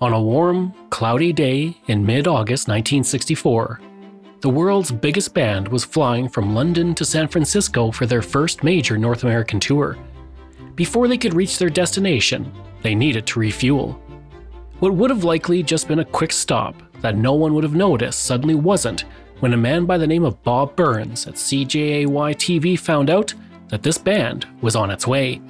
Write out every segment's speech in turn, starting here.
On a warm, cloudy day in mid August 1964, the world's biggest band was flying from London to San Francisco for their first major North American tour. Before they could reach their destination, they needed to refuel. What would have likely just been a quick stop that no one would have noticed suddenly wasn't when a man by the name of Bob Burns at CJAY TV found out that this band was on its way.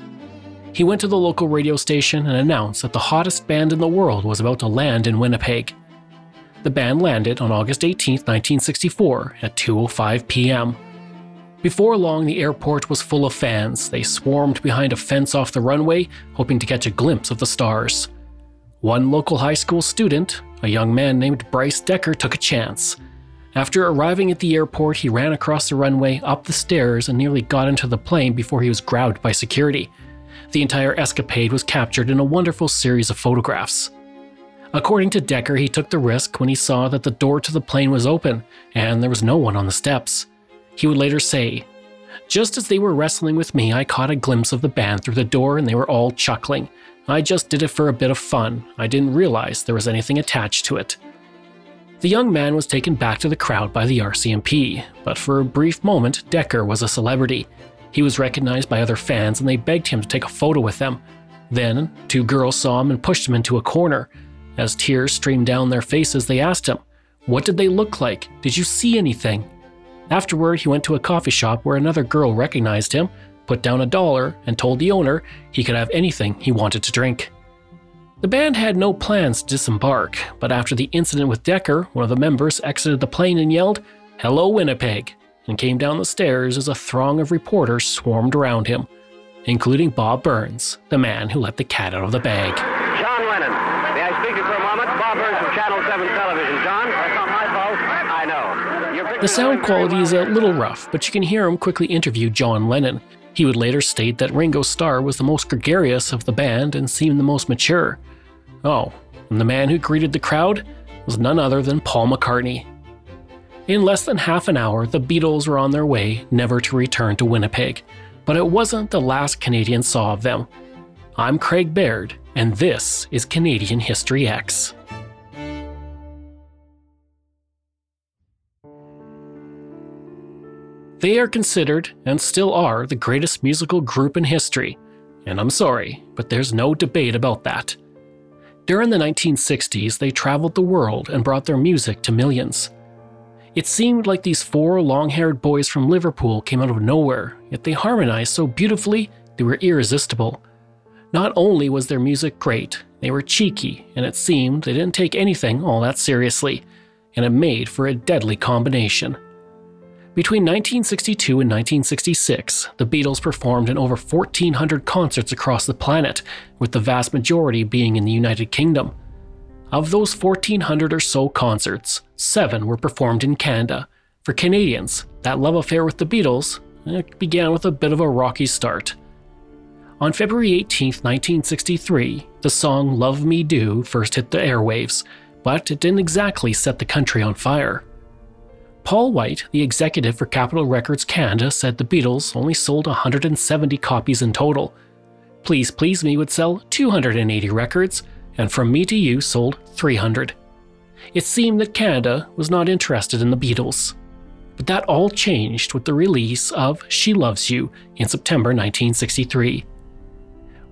He went to the local radio station and announced that the hottest band in the world was about to land in Winnipeg. The band landed on August 18, 1964, at 2:05 p.m. Before long, the airport was full of fans. They swarmed behind a fence off the runway, hoping to catch a glimpse of the stars. One local high school student, a young man named Bryce Decker, took a chance. After arriving at the airport, he ran across the runway, up the stairs, and nearly got into the plane before he was grabbed by security. The entire escapade was captured in a wonderful series of photographs. According to Decker, he took the risk when he saw that the door to the plane was open and there was no one on the steps. He would later say, Just as they were wrestling with me, I caught a glimpse of the band through the door and they were all chuckling. I just did it for a bit of fun. I didn't realize there was anything attached to it. The young man was taken back to the crowd by the RCMP, but for a brief moment, Decker was a celebrity. He was recognized by other fans and they begged him to take a photo with them. Then, two girls saw him and pushed him into a corner. As tears streamed down their faces, they asked him, What did they look like? Did you see anything? Afterward, he went to a coffee shop where another girl recognized him, put down a dollar, and told the owner he could have anything he wanted to drink. The band had no plans to disembark, but after the incident with Decker, one of the members exited the plane and yelled, Hello, Winnipeg and came down the stairs as a throng of reporters swarmed around him, including Bob Burns, the man who let the cat out of the bag. John Lennon. May I speak to you for a moment? Bob Burns from Channel 7 Television. John, that's not my fault. I know. The sound quality is a little rough, but you can hear him quickly interview John Lennon. He would later state that Ringo Starr was the most gregarious of the band and seemed the most mature. Oh, and the man who greeted the crowd was none other than Paul McCartney, in less than half an hour, the Beatles were on their way, never to return to Winnipeg. But it wasn't the last Canadians saw of them. I'm Craig Baird, and this is Canadian History Ehx. They are considered, and still are, the greatest musical group in history. And I'm sorry, but there's no debate about that. During the 1960s, they traveled the world and brought their music to millions. It seemed like these four long haired boys from Liverpool came out of nowhere, yet they harmonized so beautifully they were irresistible. Not only was their music great, they were cheeky, and it seemed they didn't take anything all that seriously, and it made for a deadly combination. Between 1962 and 1966, the Beatles performed in over 1,400 concerts across the planet, with the vast majority being in the United Kingdom. Of those 1,400 or so concerts, seven were performed in Canada. For Canadians, that love affair with the Beatles eh, began with a bit of a rocky start. On February 18, 1963, the song Love Me Do first hit the airwaves, but it didn't exactly set the country on fire. Paul White, the executive for Capitol Records Canada, said the Beatles only sold 170 copies in total. Please Please Me would sell 280 records, and From Me to You sold 300. It seemed that Canada was not interested in the Beatles. But that all changed with the release of She Loves You in September 1963.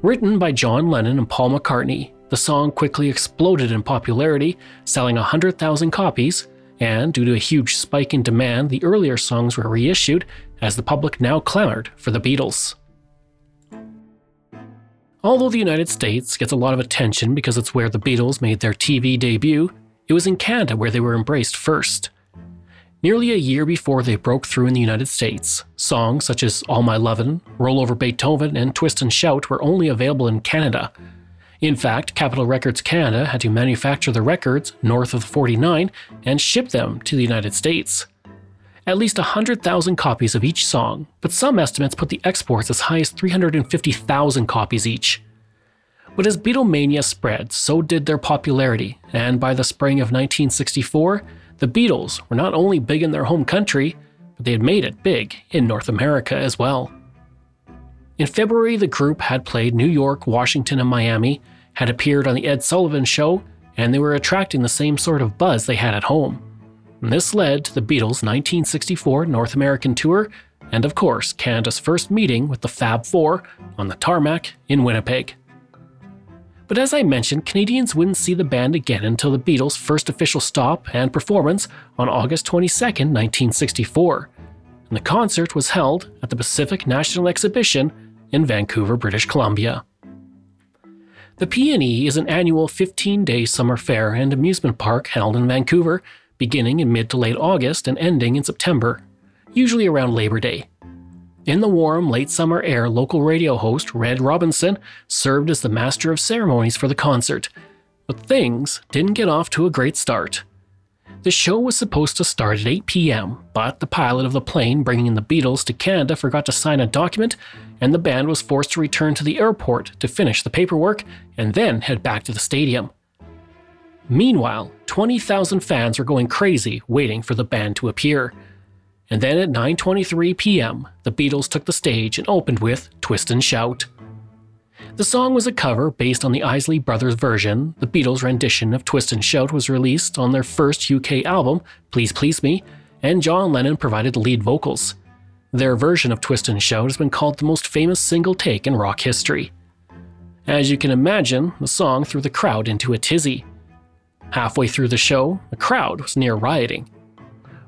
Written by John Lennon and Paul McCartney, the song quickly exploded in popularity, selling 100,000 copies, and due to a huge spike in demand, the earlier songs were reissued as the public now clamored for the Beatles. Although the United States gets a lot of attention because it's where the Beatles made their TV debut, it was in Canada where they were embraced first. Nearly a year before they broke through in the United States, songs such as All My Lovin', Roll Over Beethoven, and Twist and Shout were only available in Canada. In fact, Capitol Records Canada had to manufacture the records north of the 49 and ship them to the United States. At least 100,000 copies of each song, but some estimates put the exports as high as 350,000 copies each. But as Beatlemania spread, so did their popularity, and by the spring of 1964, the Beatles were not only big in their home country, but they had made it big in North America as well. In February, the group had played New York, Washington, and Miami, had appeared on The Ed Sullivan Show, and they were attracting the same sort of buzz they had at home. And this led to the Beatles' 1964 North American tour, and of course, Canada's first meeting with the Fab Four on the tarmac in Winnipeg. But as I mentioned, Canadians wouldn't see the band again until the Beatles' first official stop and performance on August 22, 1964. And the concert was held at the Pacific National Exhibition in Vancouver, British Columbia. The PNE is an annual 15-day summer fair and amusement park held in Vancouver, beginning in mid to late August and ending in September, usually around Labor Day. In the warm, late summer air, local radio host Red Robinson served as the master of ceremonies for the concert. But things didn't get off to a great start. The show was supposed to start at 8 p.m., but the pilot of the plane bringing the Beatles to Canada forgot to sign a document, and the band was forced to return to the airport to finish the paperwork and then head back to the stadium. Meanwhile, 20,000 fans are going crazy waiting for the band to appear. And then at 9:23 p.m., the Beatles took the stage and opened with Twist and Shout. The song was a cover based on the Isley Brothers version. The Beatles' rendition of Twist and Shout was released on their first UK album, Please Please Me, and John Lennon provided lead vocals. Their version of Twist and Shout has been called the most famous single take in rock history. As you can imagine, the song threw the crowd into a tizzy. Halfway through the show, the crowd was near rioting.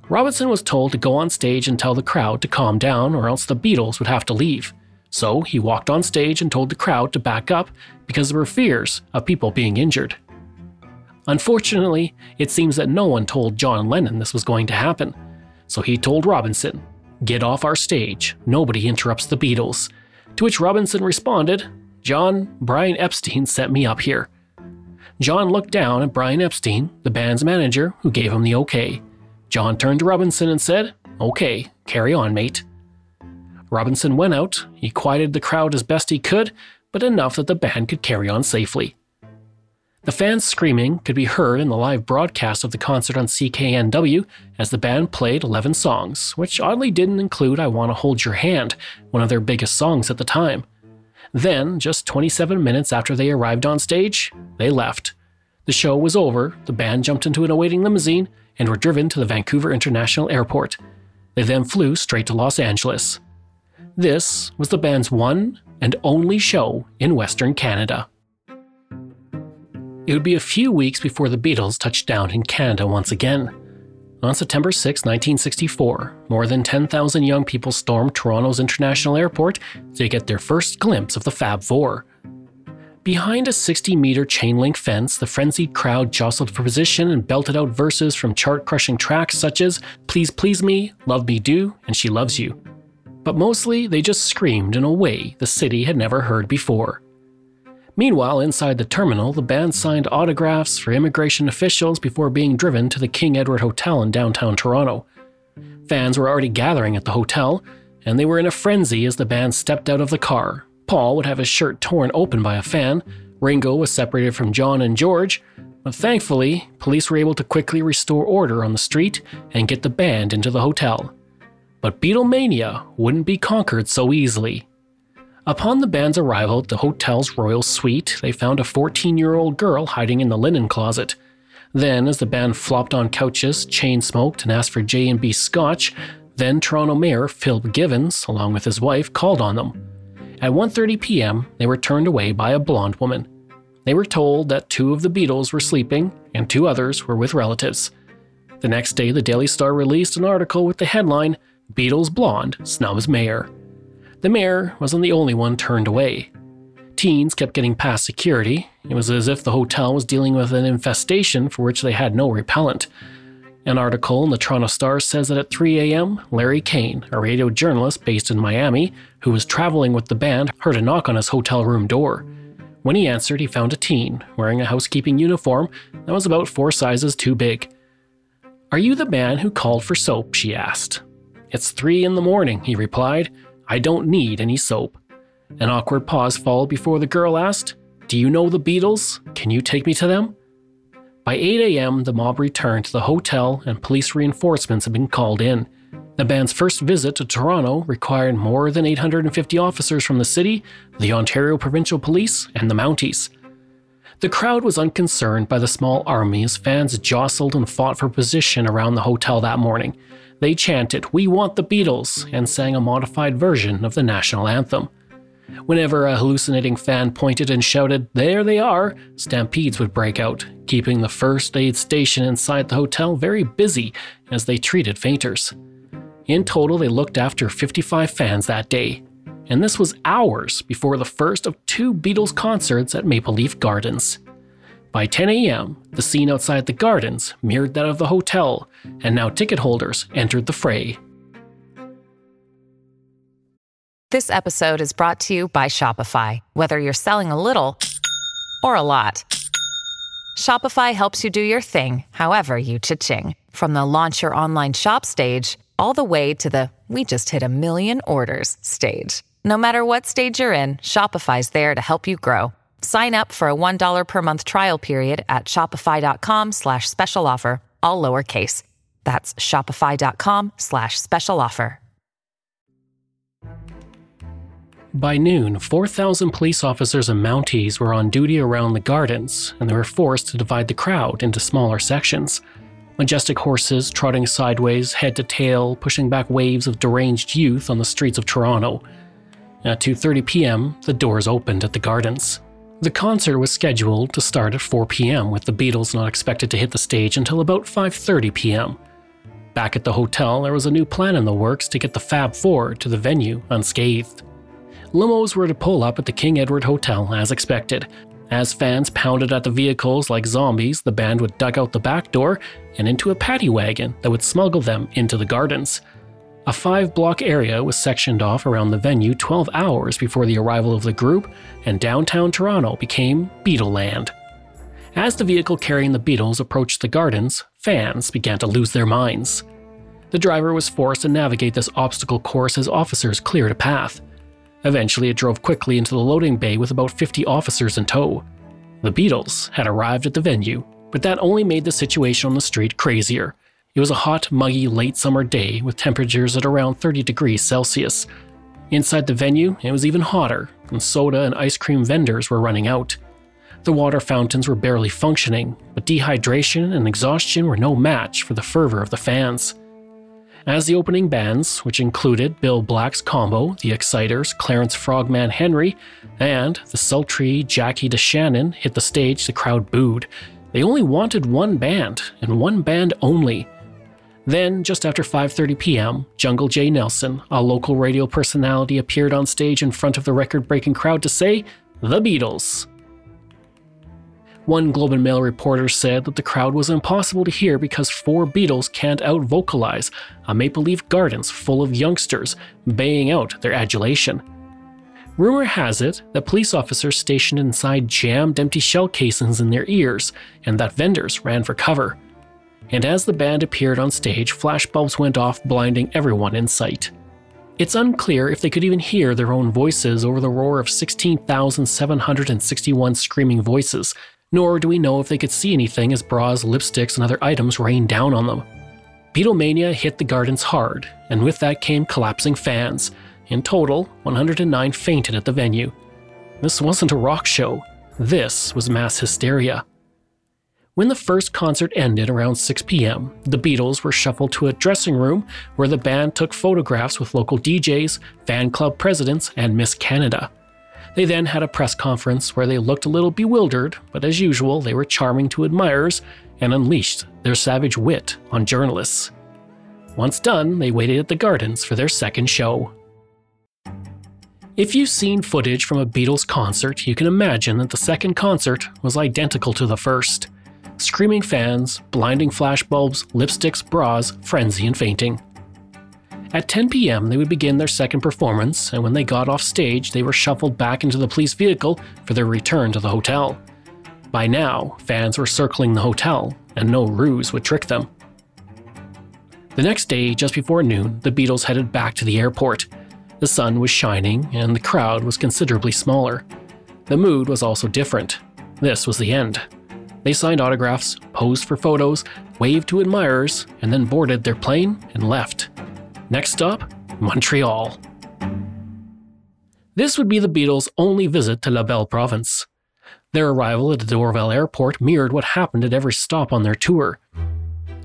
Robinson was told to go on stage and tell the crowd to calm down, or else the Beatles would have to leave. So he walked on stage and told the crowd to back up because there were fears of people being injured. Unfortunately, it seems that no one told John Lennon this was going to happen. So he told Robinson, Get off our stage, nobody interrupts the Beatles. To which Robinson responded, John, Brian Epstein set me up here. John looked down at Brian Epstein, the band's manager, who gave him the okay. John turned to Robinson and said, Okay, carry on, mate. Robinson went out, he quieted the crowd as best he could, but enough that the band could carry on safely. The fans' screaming could be heard in the live broadcast of the concert on CKNW as the band played 11 songs, which oddly didn't include I Wanna Hold Your Hand, one of their biggest songs at the time. Then, just 27 minutes after they arrived on stage, they left. The show was over, the band jumped into an awaiting limousine, and were driven to the Vancouver International Airport. They then flew straight to Los Angeles. This was the band's one and only show in Western Canada. It would be a few weeks before the Beatles touched down in Canada once again. On September 6, 1964, more than 10,000 young people stormed Toronto's International Airport to get their first glimpse of the Fab Four. Behind a 60 meter chain link fence, the frenzied crowd jostled for position and belted out verses from chart crushing tracks such as Please Please Me, Love Me Do, and She Loves You. But mostly, they just screamed in a way the city had never heard before. Meanwhile, inside the terminal, the band signed autographs for immigration officials before being driven to the King Edward Hotel in downtown Toronto. Fans were already gathering at the hotel, and they were in a frenzy as the band stepped out of the car, Paul would have his shirt torn open by a fan. Ringo was separated from John and George, but thankfully, police were able to quickly restore order on the street and get the band into the hotel. But Beatlemania wouldn't be conquered so easily. Upon the band's arrival at the hotel's royal suite, they found a 14 year old girl hiding in the linen closet. Then, as the band flopped on couches, chain smoked, and asked for J&B scotch, then Toronto Mayor Phil Givens, along with his wife, called on them. At 1:30 p.m., they were turned away by a blonde woman. They were told that two of the Beatles were sleeping and two others were with relatives. The next day, the Daily Star released an article with the headline Beatles Blonde Snubs Mayor. The mayor wasn't the only one turned away. Teens kept getting past security. It was as if the hotel was dealing with an infestation for which they had no repellent. An article in the Toronto Star says that at 3 a.m., Larry Kane, a radio journalist based in Miami, who was traveling with the band, heard a knock on his hotel room door. When he answered, he found a teen wearing a housekeeping uniform that was about four sizes too big. Are you the man who called for soap? she asked. It's three in the morning, he replied. I don't need any soap. An awkward pause followed before the girl asked, Do you know the Beatles? Can you take me to them? By 8 a.m., the mob returned to the hotel and police reinforcements had been called in. The band's first visit to Toronto required more than 850 officers from the city, the Ontario Provincial Police, and the Mounties. The crowd was unconcerned by the small army as fans jostled and fought for position around the hotel that morning. They chanted, We want the Beatles, and sang a modified version of the national anthem. Whenever a hallucinating fan pointed and shouted, There they are, stampedes would break out, keeping the first aid station inside the hotel very busy as they treated fainters. In total, they looked after 55 fans that day, and this was hours before the first of two Beatles concerts at Maple Leaf Gardens. By 10 a.m., the scene outside the gardens mirrored that of the hotel, and now ticket holders entered the fray. This episode is brought to you by Shopify. Whether you're selling a little or a lot, Shopify helps you do your thing, however you cha-ching. From the launch your online shop stage, all the way to the we just hit a million orders stage. No matter what stage you're in, Shopify's there to help you grow. Sign up for a $1 per month trial period at shopify.com slash special offer, all lowercase. That's shopify.com slash special offer. By noon, 4,000 police officers and Mounties were on duty around the gardens, and they were forced to divide the crowd into smaller sections. Majestic horses trotting sideways, head to tail, pushing back waves of deranged youth on the streets of Toronto. At 2:30 p.m., the doors opened at the gardens. The concert was scheduled to start at 4 p.m., with the Beatles not expected to hit the stage until about 5:30 p.m. Back at the hotel, there was a new plan in the works to get the Fab Four to the venue unscathed. Limos were to pull up at the King Edward Hotel as expected. As fans pounded at the vehicles like zombies, the band would duck out the back door and into a paddy wagon that would smuggle them into the gardens. A five block area was sectioned off around the venue 12 hours before the arrival of the group, and downtown Toronto became Beatleland. As the vehicle carrying the Beatles approached the gardens, fans began to lose their minds. The driver was forced to navigate this obstacle course as officers cleared a path. Eventually, it drove quickly into the loading bay with about 50 officers in tow. The Beatles had arrived at the venue, but that only made the situation on the street crazier. It was a hot, muggy, late summer day with temperatures at around 30 degrees Celsius. Inside the venue, it was even hotter, and soda and ice cream vendors were running out. The water fountains were barely functioning, but dehydration and exhaustion were no match for the fervor of the fans. As the opening bands, which included Bill Black's combo, the Exciters, Clarence Frogman Henry, and the sultry Jackie DeShannon, hit the stage, the crowd booed. They only wanted one band, and one band only. Then, just after 5:30 p.m., Jungle Jay Nelson, a local radio personality, appeared on stage in front of the record-breaking crowd to say, "The Beatles." One Globe and Mail reporter said that the crowd was impossible to hear because four Beatles can't out vocalize a Maple Leaf Gardens full of youngsters baying out their adulation. Rumor has it that police officers stationed inside jammed empty shell casings in their ears, and that vendors ran for cover. And as the band appeared on stage, flashbulbs went off, blinding everyone in sight. It's unclear if they could even hear their own voices over the roar of 16,761 screaming voices nor do we know if they could see anything as bras, lipsticks, and other items rained down on them. Beatlemania hit the gardens hard, and with that came collapsing fans. In total, 109 fainted at the venue. This wasn't a rock show, this was mass hysteria. When the first concert ended around 6 p.m., the Beatles were shuffled to a dressing room where the band took photographs with local DJs, fan club presidents, and Miss Canada. They then had a press conference where they looked a little bewildered, but as usual, they were charming to admirers and unleashed their savage wit on journalists. Once done, they waited at the gardens for their second show. If you've seen footage from a Beatles concert, you can imagine that the second concert was identical to the first screaming fans, blinding flashbulbs, lipsticks, bras, frenzy, and fainting. At 10 p.m., they would begin their second performance, and when they got off stage, they were shuffled back into the police vehicle for their return to the hotel. By now, fans were circling the hotel, and no ruse would trick them. The next day, just before noon, the Beatles headed back to the airport. The sun was shining, and the crowd was considerably smaller. The mood was also different. This was the end. They signed autographs, posed for photos, waved to admirers, and then boarded their plane and left. Next stop, Montreal. This would be the Beatles' only visit to La Belle Province. Their arrival at Dorval airport mirrored what happened at every stop on their tour.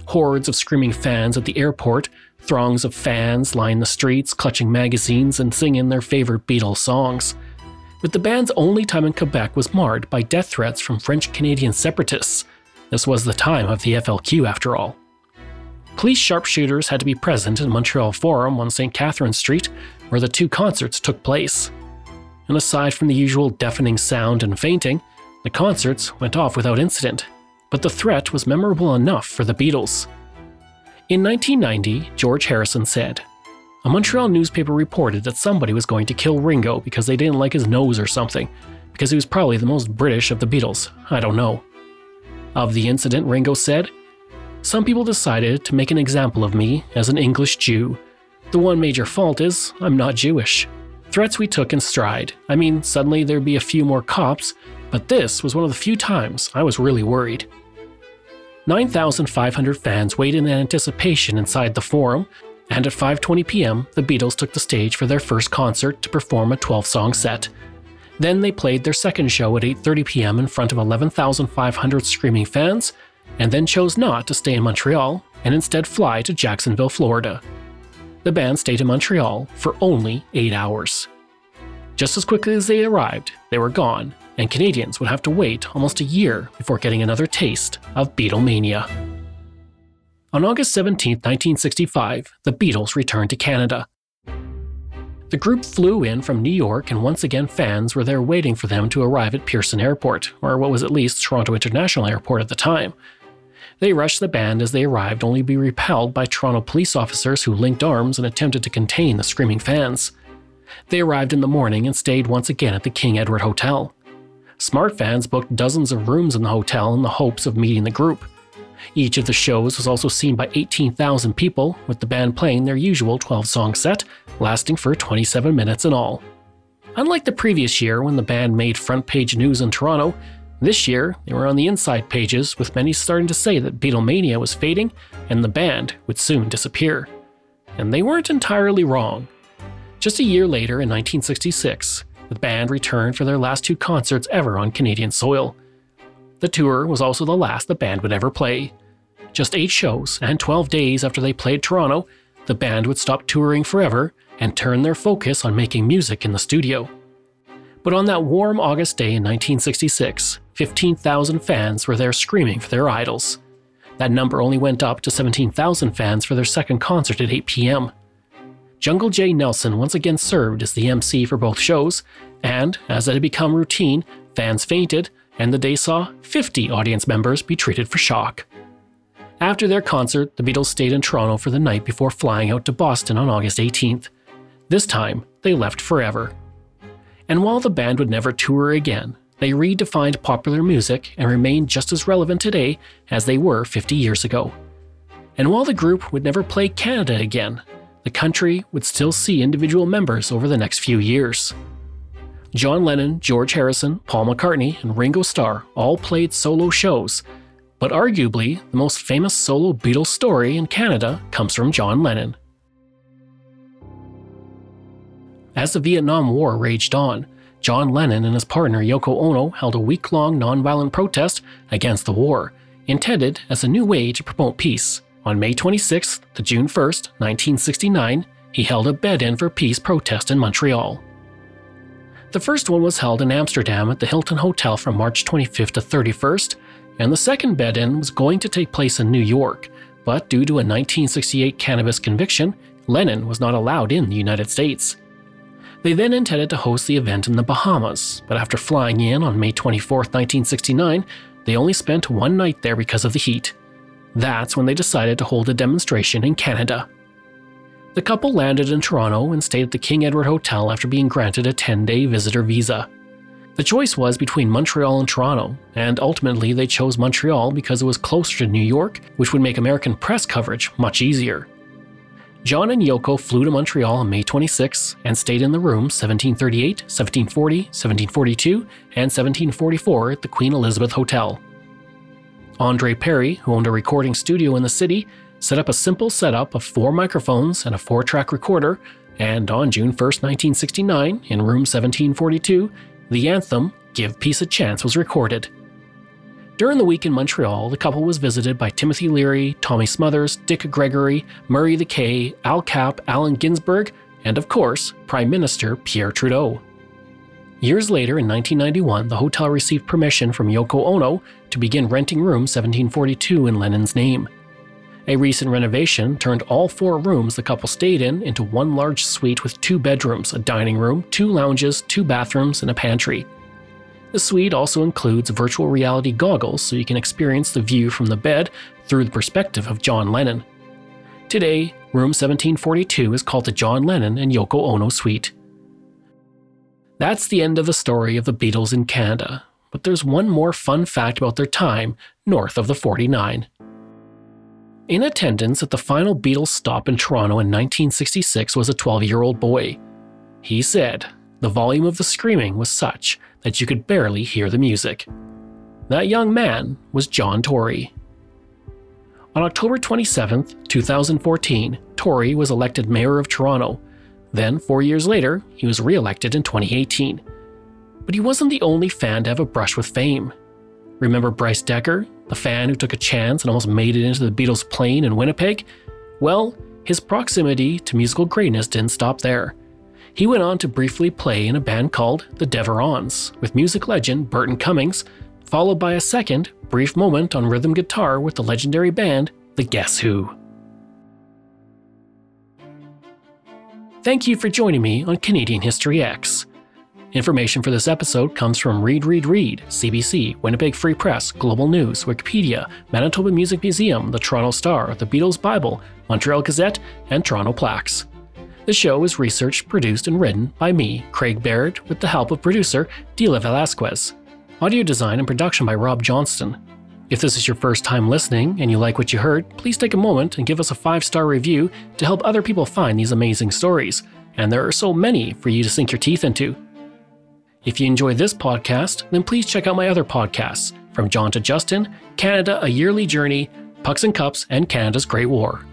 Hordes of screaming fans at the airport, throngs of fans line the streets, clutching magazines and singing their favorite Beatles songs but the band's only time in Quebec was marred by death threats from French Canadian separatists. This was the time of the FLQ, after all. Police sharpshooters had to be present in Montreal Forum on St. Catherine Street, where the two concerts took place. And aside from the usual deafening sound and fainting, the concerts went off without incident. But the threat was memorable enough for the Beatles. In 1990, George Harrison said, a Montreal newspaper reported that somebody was going to kill Ringo because they didn't like his nose or something, because he was probably the most British of the Beatles. I don't know. Of the incident, Ringo said, Some people decided to make an example of me as an English Jew. The one major fault is I'm not Jewish. Threats we took in stride. I mean, suddenly there'd be a few more cops, but this was one of the few times I was really worried. 9,500 fans waited in anticipation inside the forum and at 5:20 p.m., the Beatles took the stage for their first concert to perform a 12-song set. Then they played their second show at 8:30 p.m. in front of 11,500 screaming fans, and then chose not to stay in Montreal and instead fly to Jacksonville, Florida. The band stayed in Montreal for only 8 hours. Just as quickly as they arrived, they were gone, and Canadians would have to wait almost a year before getting another taste of Beatlemania. On August 17, 1965, the Beatles returned to Canada. The group flew in from New York, and once again, fans were there waiting for them to arrive at Pearson Airport, or what was at least Toronto International Airport at the time. They rushed the band as they arrived, only to be repelled by Toronto police officers who linked arms and attempted to contain the screaming fans. They arrived in the morning and stayed once again at the King Edward Hotel. Smart fans booked dozens of rooms in the hotel in the hopes of meeting the group. Each of the shows was also seen by 18,000 people, with the band playing their usual 12 song set, lasting for 27 minutes in all. Unlike the previous year when the band made front page news in Toronto, this year they were on the inside pages, with many starting to say that Beatlemania was fading and the band would soon disappear. And they weren't entirely wrong. Just a year later, in 1966, the band returned for their last two concerts ever on Canadian soil. The tour was also the last the band would ever play. Just eight shows, and 12 days after they played Toronto, the band would stop touring forever and turn their focus on making music in the studio. But on that warm August day in 1966, 15,000 fans were there screaming for their idols. That number only went up to 17,000 fans for their second concert at 8 p.m. Jungle Jay Nelson once again served as the MC for both shows, and, as it had become routine, fans fainted, and the day saw 50 audience members be treated for shock. After their concert, the Beatles stayed in Toronto for the night before flying out to Boston on August 18th. This time, they left forever. And while the band would never tour again, they redefined popular music and remain just as relevant today as they were 50 years ago. And while the group would never play Canada again, the country would still see individual members over the next few years. John Lennon, George Harrison, Paul McCartney, and Ringo Starr all played solo shows, but arguably the most famous solo Beatles story in Canada comes from John Lennon. As the Vietnam War raged on, John Lennon and his partner Yoko Ono held a week long nonviolent protest against the war, intended as a new way to promote peace. On May 26th to June 1st, 1969, he held a bed in for peace protest in Montreal. The first one was held in Amsterdam at the Hilton Hotel from March 25th to 31st, and the second bed in was going to take place in New York, but due to a 1968 cannabis conviction, Lennon was not allowed in the United States. They then intended to host the event in the Bahamas, but after flying in on May 24, 1969, they only spent one night there because of the heat. That's when they decided to hold a demonstration in Canada. The couple landed in Toronto and stayed at the King Edward Hotel after being granted a 10 day visitor visa. The choice was between Montreal and Toronto, and ultimately they chose Montreal because it was closer to New York, which would make American press coverage much easier. John and Yoko flew to Montreal on May 26 and stayed in the rooms 1738, 1740, 1742, and 1744 at the Queen Elizabeth Hotel. Andre Perry, who owned a recording studio in the city, set up a simple setup of four microphones and a four track recorder, and on June 1, 1969, in room 1742, the anthem, Give Peace a Chance, was recorded. During the week in Montreal, the couple was visited by Timothy Leary, Tommy Smothers, Dick Gregory, Murray the K, Al Capp, Allen Ginsberg, and of course, Prime Minister Pierre Trudeau. Years later, in 1991, the hotel received permission from Yoko Ono to begin renting room 1742 in Lennon's name. A recent renovation turned all four rooms the couple stayed in into one large suite with two bedrooms, a dining room, two lounges, two bathrooms, and a pantry. The suite also includes virtual reality goggles so you can experience the view from the bed through the perspective of John Lennon. Today, room 1742 is called the John Lennon and Yoko Ono suite. That's the end of the story of the Beatles in Canada, but there's one more fun fact about their time north of the 49. In attendance at the final Beatles stop in Toronto in 1966 was a 12 year old boy. He said, the volume of the screaming was such that you could barely hear the music. That young man was John Tory. On October 27, 2014, Tory was elected mayor of Toronto. Then, four years later, he was re elected in 2018. But he wasn't the only fan to have a brush with fame. Remember Bryce Decker, the fan who took a chance and almost made it into the Beatles' plane in Winnipeg? Well, his proximity to musical greatness didn't stop there. He went on to briefly play in a band called the Deverons with music legend Burton Cummings, followed by a second, brief moment on rhythm guitar with the legendary band The Guess Who. Thank you for joining me on Canadian History Ehx. Information for this episode comes from Read Read Read, CBC, Winnipeg Free Press, Global News, Wikipedia, Manitoba Music Museum, the Toronto Star, the Beatles Bible, Montreal Gazette, and Toronto Plaques. The show is researched, produced, and written by me, Craig Baird, with the help of producer Dila Velasquez. Audio design and production by Rob Johnston. If this is your first time listening and you like what you heard, please take a moment and give us a five star review to help other people find these amazing stories. And there are so many for you to sink your teeth into. If you enjoy this podcast, then please check out my other podcasts From John to Justin, Canada A Yearly Journey, Pucks and Cups, and Canada's Great War.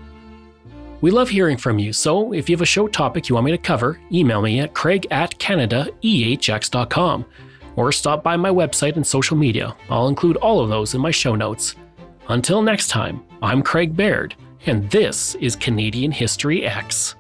We love hearing from you, so if you have a show topic you want me to cover, email me at craig at canadaehx.com or stop by my website and social media. I'll include all of those in my show notes. Until next time, I'm Craig Baird, and this is Canadian History Ehx.